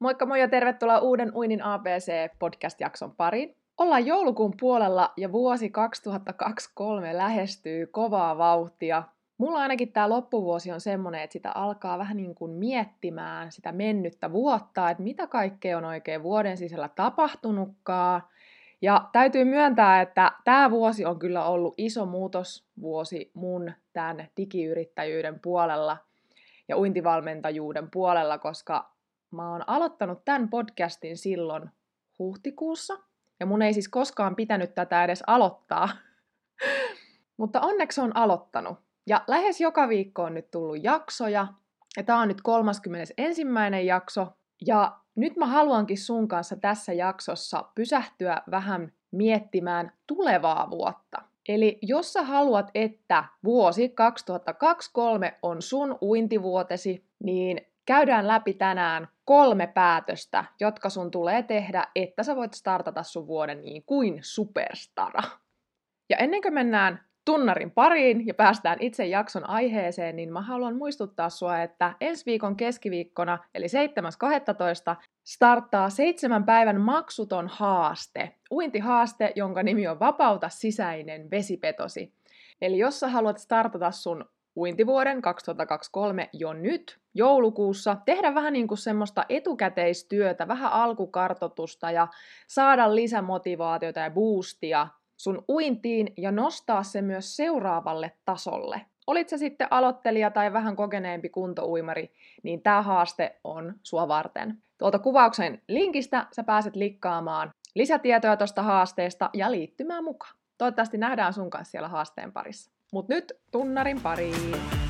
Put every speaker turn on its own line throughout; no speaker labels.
Moikka moi ja tervetuloa uuden Uinin ABC-podcast-jakson pariin. Ollaan joulukuun puolella ja vuosi 2023 lähestyy kovaa vauhtia. Mulla ainakin tämä loppuvuosi on semmoinen, että sitä alkaa vähän niin kuin miettimään sitä mennyttä vuotta, että mitä kaikkea on oikein vuoden sisällä tapahtunutkaan. Ja täytyy myöntää, että tämä vuosi on kyllä ollut iso muutosvuosi mun tämän digiyrittäjyyden puolella ja uintivalmentajuuden puolella, koska mä oon aloittanut tämän podcastin silloin huhtikuussa, ja mun ei siis koskaan pitänyt tätä edes aloittaa. Mutta onneksi on aloittanut. Ja lähes joka viikko on nyt tullut jaksoja, ja tää on nyt 31. jakso, ja nyt mä haluankin sun kanssa tässä jaksossa pysähtyä vähän miettimään tulevaa vuotta. Eli jos sä haluat, että vuosi 2023 on sun uintivuotesi, niin käydään läpi tänään kolme päätöstä, jotka sun tulee tehdä, että sä voit startata sun vuoden niin kuin superstara. Ja ennen kuin mennään tunnarin pariin ja päästään itse jakson aiheeseen, niin mä haluan muistuttaa sua, että ensi viikon keskiviikkona, eli 7.12. starttaa seitsemän päivän maksuton haaste. Uintihaaste, jonka nimi on Vapauta sisäinen vesipetosi. Eli jos sä haluat startata sun uintivuoden 2023 jo nyt joulukuussa, tehdä vähän niin kuin semmoista etukäteistyötä, vähän alkukartotusta ja saada lisämotivaatiota ja boostia sun uintiin ja nostaa se myös seuraavalle tasolle. Olit se sitten aloittelija tai vähän kokeneempi kuntouimari, niin tämä haaste on sua varten. Tuolta kuvauksen linkistä sä pääset likkaamaan lisätietoja tuosta haasteesta ja liittymään mukaan. Toivottavasti nähdään sun kanssa siellä haasteen parissa. Mut nyt tunnarin pariin.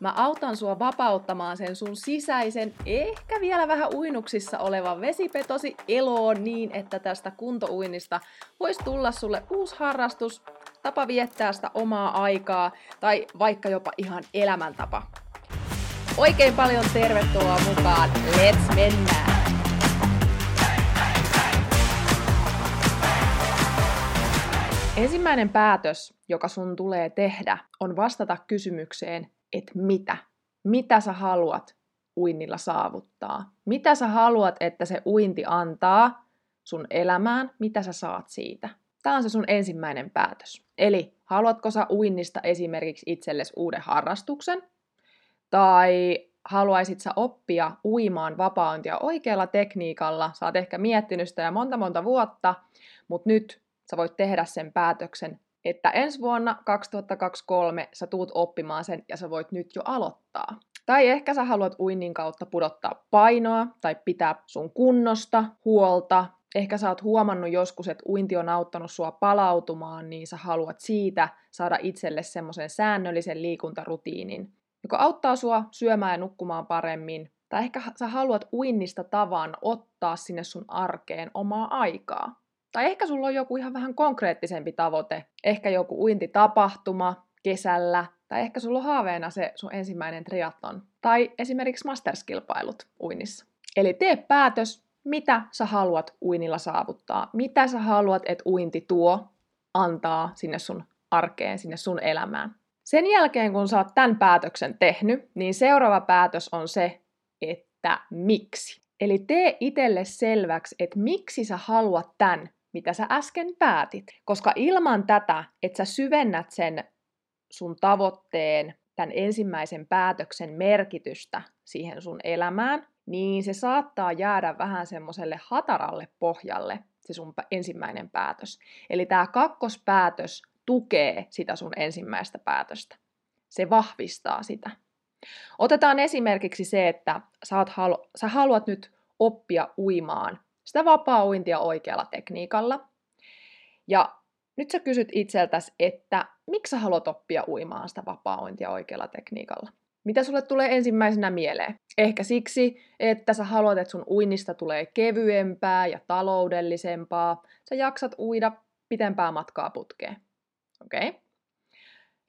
Mä autan sua vapauttamaan sen sun sisäisen, ehkä vielä vähän uinuksissa olevan vesipetosi eloon niin, että tästä kuntouinnista voisi tulla sulle uusi harrastus, tapa viettää sitä omaa aikaa tai vaikka jopa ihan elämäntapa. Oikein paljon tervetuloa mukaan. Let's mennään! Ensimmäinen päätös, joka sun tulee tehdä, on vastata kysymykseen, että mitä? Mitä sä haluat uinnilla saavuttaa? Mitä sä haluat, että se uinti antaa sun elämään? Mitä sä saat siitä? Tämä on se sun ensimmäinen päätös. Eli haluatko sä uinnista esimerkiksi itsellesi uuden harrastuksen? Tai haluaisit sä oppia uimaan vapaaintia oikealla tekniikalla? Sä oot ehkä miettinyt sitä jo monta monta vuotta, mutta nyt sä voit tehdä sen päätöksen, että ensi vuonna 2023 sä tuut oppimaan sen ja sä voit nyt jo aloittaa. Tai ehkä sä haluat uinnin kautta pudottaa painoa tai pitää sun kunnosta huolta. Ehkä sä oot huomannut joskus, että uinti on auttanut sua palautumaan, niin sä haluat siitä saada itselle semmoisen säännöllisen liikuntarutiinin, joka auttaa sua syömään ja nukkumaan paremmin. Tai ehkä sä haluat uinnista tavan ottaa sinne sun arkeen omaa aikaa. Tai ehkä sulla on joku ihan vähän konkreettisempi tavoite, ehkä joku uintitapahtuma kesällä, tai ehkä sulla on haaveena se sun ensimmäinen triatlon, tai esimerkiksi masterskilpailut uinnissa. Eli tee päätös, mitä sä haluat uinilla saavuttaa, mitä sä haluat, että uinti tuo, antaa sinne sun arkeen, sinne sun elämään. Sen jälkeen, kun sä oot tämän päätöksen tehnyt, niin seuraava päätös on se, että miksi. Eli tee itselle selväksi, että miksi sä haluat tämän mitä sä äsken päätit. Koska ilman tätä, että sä syvennät sen sun tavoitteen, tämän ensimmäisen päätöksen merkitystä siihen sun elämään, niin se saattaa jäädä vähän semmoiselle hataralle pohjalle, se sun ensimmäinen päätös. Eli tämä kakkospäätös tukee sitä sun ensimmäistä päätöstä. Se vahvistaa sitä. Otetaan esimerkiksi se, että sä, halu- sä haluat nyt oppia uimaan sitä vapaa-uintia oikealla tekniikalla. Ja nyt sä kysyt itseltäsi, että miksi sä haluat oppia uimaan sitä vapaa-uintia oikealla tekniikalla? Mitä sulle tulee ensimmäisenä mieleen? Ehkä siksi, että sä haluat, että sun uinnista tulee kevyempää ja taloudellisempaa. Sä jaksat uida pitempää matkaa putkeen. Okei? Okay?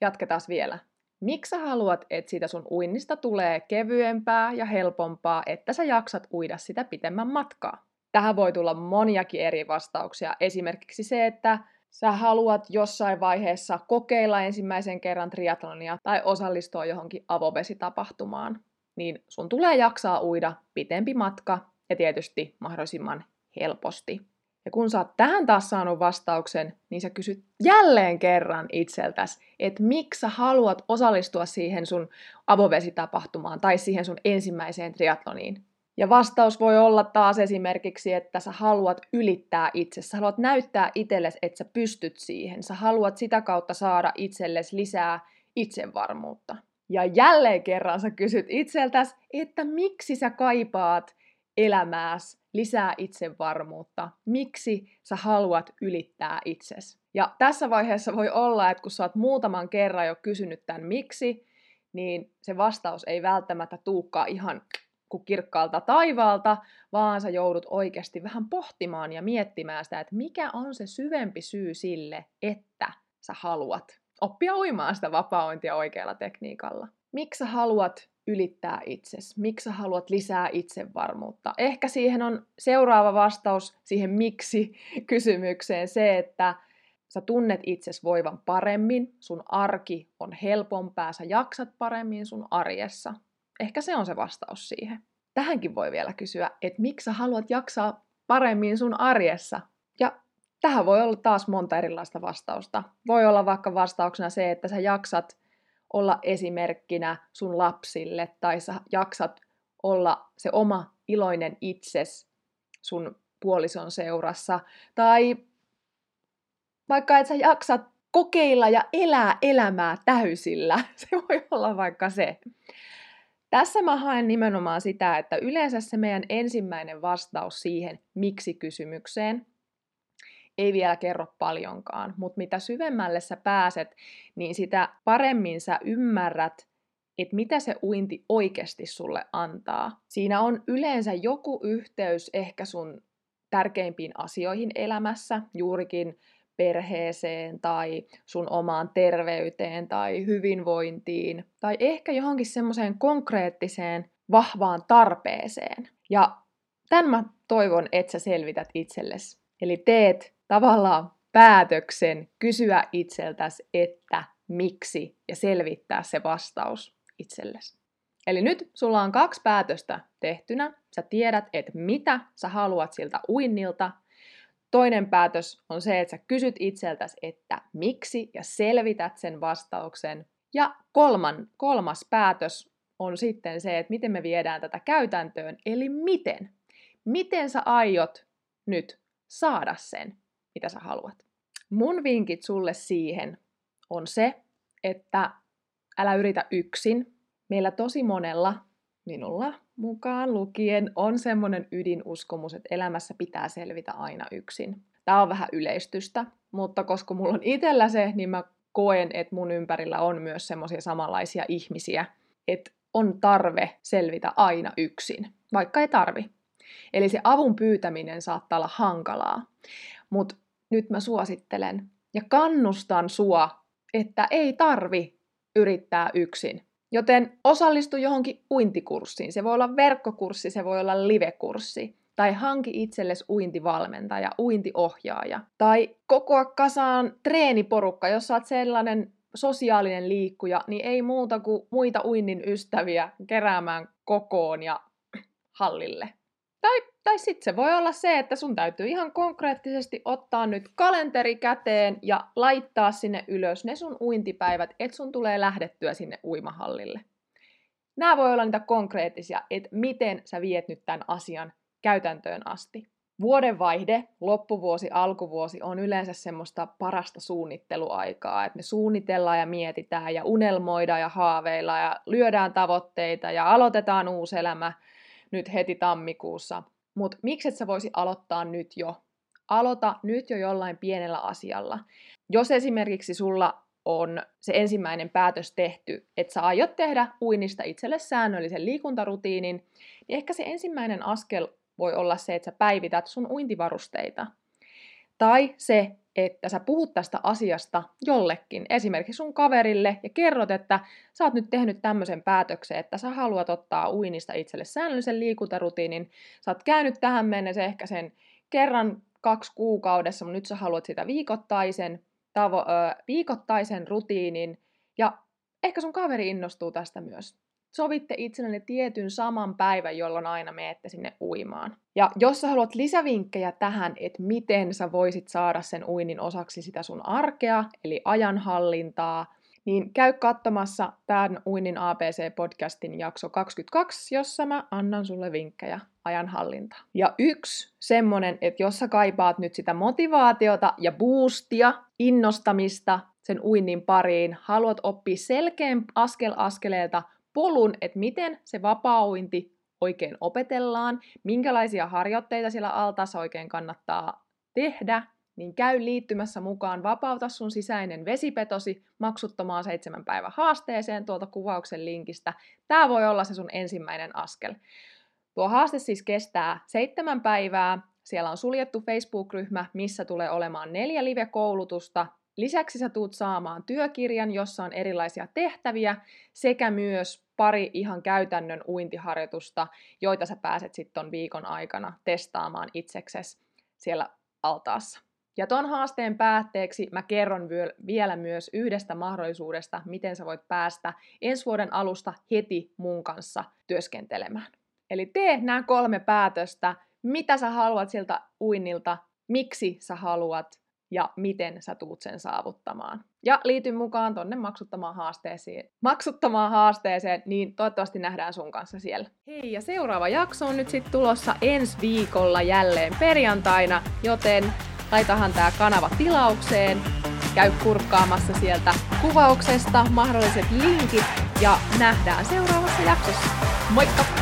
Jatketaan vielä. Miksi sä haluat, että siitä sun uinnista tulee kevyempää ja helpompaa, että sä jaksat uida sitä pitemmän matkaa? Tähän voi tulla moniakin eri vastauksia. Esimerkiksi se, että sä haluat jossain vaiheessa kokeilla ensimmäisen kerran triatlonia tai osallistua johonkin avovesitapahtumaan, niin sun tulee jaksaa uida pitempi matka ja tietysti mahdollisimman helposti. Ja kun sä oot tähän taas saanut vastauksen, niin sä kysyt jälleen kerran itseltäsi, että miksi sä haluat osallistua siihen sun avovesitapahtumaan tai siihen sun ensimmäiseen triatloniin. Ja vastaus voi olla taas esimerkiksi, että sä haluat ylittää itse, sä haluat näyttää itsellesi, että sä pystyt siihen, sä haluat sitä kautta saada itsellesi lisää itsevarmuutta. Ja jälleen kerran sä kysyt itseltäsi, että miksi sä kaipaat elämääs lisää itsevarmuutta, miksi sä haluat ylittää itsesi. Ja tässä vaiheessa voi olla, että kun sä oot muutaman kerran jo kysynyt tämän miksi, niin se vastaus ei välttämättä tuukkaa ihan kuin kirkkaalta taivaalta, vaan sä joudut oikeasti vähän pohtimaan ja miettimään sitä, että mikä on se syvempi syy sille, että sä haluat oppia uimaan sitä vapaointia oikealla tekniikalla. Miksi sä haluat ylittää itses? Miksi sä haluat lisää itsevarmuutta? Ehkä siihen on seuraava vastaus siihen miksi-kysymykseen se, että sä tunnet itses voivan paremmin, sun arki on helpompaa, sä jaksat paremmin sun arjessa. Ehkä se on se vastaus siihen. Tähänkin voi vielä kysyä, että miksi sä haluat jaksaa paremmin sun arjessa? Ja tähän voi olla taas monta erilaista vastausta. Voi olla vaikka vastauksena se, että sä jaksat olla esimerkkinä sun lapsille, tai sä jaksat olla se oma iloinen itses sun puolison seurassa, tai vaikka et sä jaksat kokeilla ja elää elämää täysillä. Se voi olla vaikka se. Tässä mä haen nimenomaan sitä, että yleensä se meidän ensimmäinen vastaus siihen miksi-kysymykseen ei vielä kerro paljonkaan, mutta mitä syvemmälle sä pääset, niin sitä paremmin sä ymmärrät, että mitä se uinti oikeasti sulle antaa. Siinä on yleensä joku yhteys ehkä sun tärkeimpiin asioihin elämässä, juurikin perheeseen tai sun omaan terveyteen tai hyvinvointiin tai ehkä johonkin semmoiseen konkreettiseen vahvaan tarpeeseen. Ja tämän mä toivon, että sä selvität itsellesi. Eli teet tavallaan päätöksen kysyä itseltäsi, että miksi ja selvittää se vastaus itsellesi. Eli nyt sulla on kaksi päätöstä tehtynä. Sä tiedät, että mitä sä haluat siltä uinnilta Toinen päätös on se, että sä kysyt itseltäsi, että miksi ja selvität sen vastauksen. Ja kolman, kolmas päätös on sitten se, että miten me viedään tätä käytäntöön, eli miten. Miten sä aiot nyt saada sen, mitä sä haluat. Mun vinkit sulle siihen on se, että älä yritä yksin. Meillä tosi monella, minulla mukaan lukien on semmoinen ydinuskomus, että elämässä pitää selvitä aina yksin. Tämä on vähän yleistystä, mutta koska mulla on itsellä se, niin mä koen, että mun ympärillä on myös semmoisia samanlaisia ihmisiä, että on tarve selvitä aina yksin, vaikka ei tarvi. Eli se avun pyytäminen saattaa olla hankalaa, mutta nyt mä suosittelen ja kannustan sua, että ei tarvi yrittää yksin. Joten osallistu johonkin uintikurssiin. Se voi olla verkkokurssi, se voi olla livekurssi. Tai hanki itsellesi uintivalmentaja, uintiohjaaja. Tai kokoa kasaan treeniporukka, jos sä oot sellainen sosiaalinen liikkuja, niin ei muuta kuin muita uinnin ystäviä keräämään kokoon ja hallille. Tai, tai sitten se voi olla se, että sun täytyy ihan konkreettisesti ottaa nyt kalenteri käteen ja laittaa sinne ylös ne sun uintipäivät, että sun tulee lähdettyä sinne uimahallille. Nämä voi olla niitä konkreettisia, että miten sä viet nyt tämän asian käytäntöön asti. Vuodenvaihde, loppuvuosi, alkuvuosi on yleensä semmoista parasta suunnitteluaikaa, että me suunnitellaan ja mietitään ja unelmoidaan ja haaveillaan ja lyödään tavoitteita ja aloitetaan uusi elämä – nyt heti tammikuussa. Mutta miksi et sä voisi aloittaa nyt jo? Aloita nyt jo jollain pienellä asialla. Jos esimerkiksi sulla on se ensimmäinen päätös tehty, että sä aiot tehdä uinnista itselle säännöllisen liikuntarutiinin, niin ehkä se ensimmäinen askel voi olla se, että sä päivität sun uintivarusteita. Tai se, että sä puhut tästä asiasta jollekin, esimerkiksi sun kaverille, ja kerrot, että sä oot nyt tehnyt tämmöisen päätöksen, että sä haluat ottaa uinnista itselle säännöllisen liikuntarutiinin. Sä oot käynyt tähän mennessä ehkä sen kerran kaksi kuukaudessa, mutta nyt sä haluat sitä viikoittaisen, tavo- ö, viikoittaisen rutiinin, ja ehkä sun kaveri innostuu tästä myös sovitte itsellenne tietyn saman päivän, jolloin aina menette sinne uimaan. Ja jos sä haluat lisävinkkejä tähän, että miten sä voisit saada sen uinnin osaksi sitä sun arkea, eli ajanhallintaa, niin käy katsomassa tämän Uinnin ABC-podcastin jakso 22, jossa mä annan sulle vinkkejä ajanhallinta. Ja yksi semmonen, että jos sä kaipaat nyt sitä motivaatiota ja boostia, innostamista sen uinnin pariin, haluat oppia selkeän askel askeleelta polun, että miten se vapauinti oikein opetellaan, minkälaisia harjoitteita siellä altaassa oikein kannattaa tehdä, niin käy liittymässä mukaan Vapauta sun sisäinen vesipetosi maksuttomaan seitsemän päivän haasteeseen tuolta kuvauksen linkistä. Tämä voi olla se sun ensimmäinen askel. Tuo haaste siis kestää seitsemän päivää. Siellä on suljettu Facebook-ryhmä, missä tulee olemaan neljä live-koulutusta Lisäksi sä tuut saamaan työkirjan, jossa on erilaisia tehtäviä sekä myös pari ihan käytännön uintiharjoitusta, joita sä pääset sitten viikon aikana testaamaan itseksesi siellä altaassa. Ja ton haasteen päätteeksi mä kerron vielä myös yhdestä mahdollisuudesta, miten sä voit päästä ensi vuoden alusta heti mun kanssa työskentelemään. Eli tee nämä kolme päätöstä, mitä sä haluat siltä uinnilta, miksi sä haluat ja miten sä tuut sen saavuttamaan. Ja liity mukaan tonne maksuttamaan haasteeseen, maksuttamaan haasteeseen, niin toivottavasti nähdään sun kanssa siellä. Hei, ja seuraava jakso on nyt sitten tulossa ensi viikolla jälleen perjantaina, joten laitahan tää kanava tilaukseen, käy kurkkaamassa sieltä kuvauksesta mahdolliset linkit ja nähdään seuraavassa jaksossa. Moikka!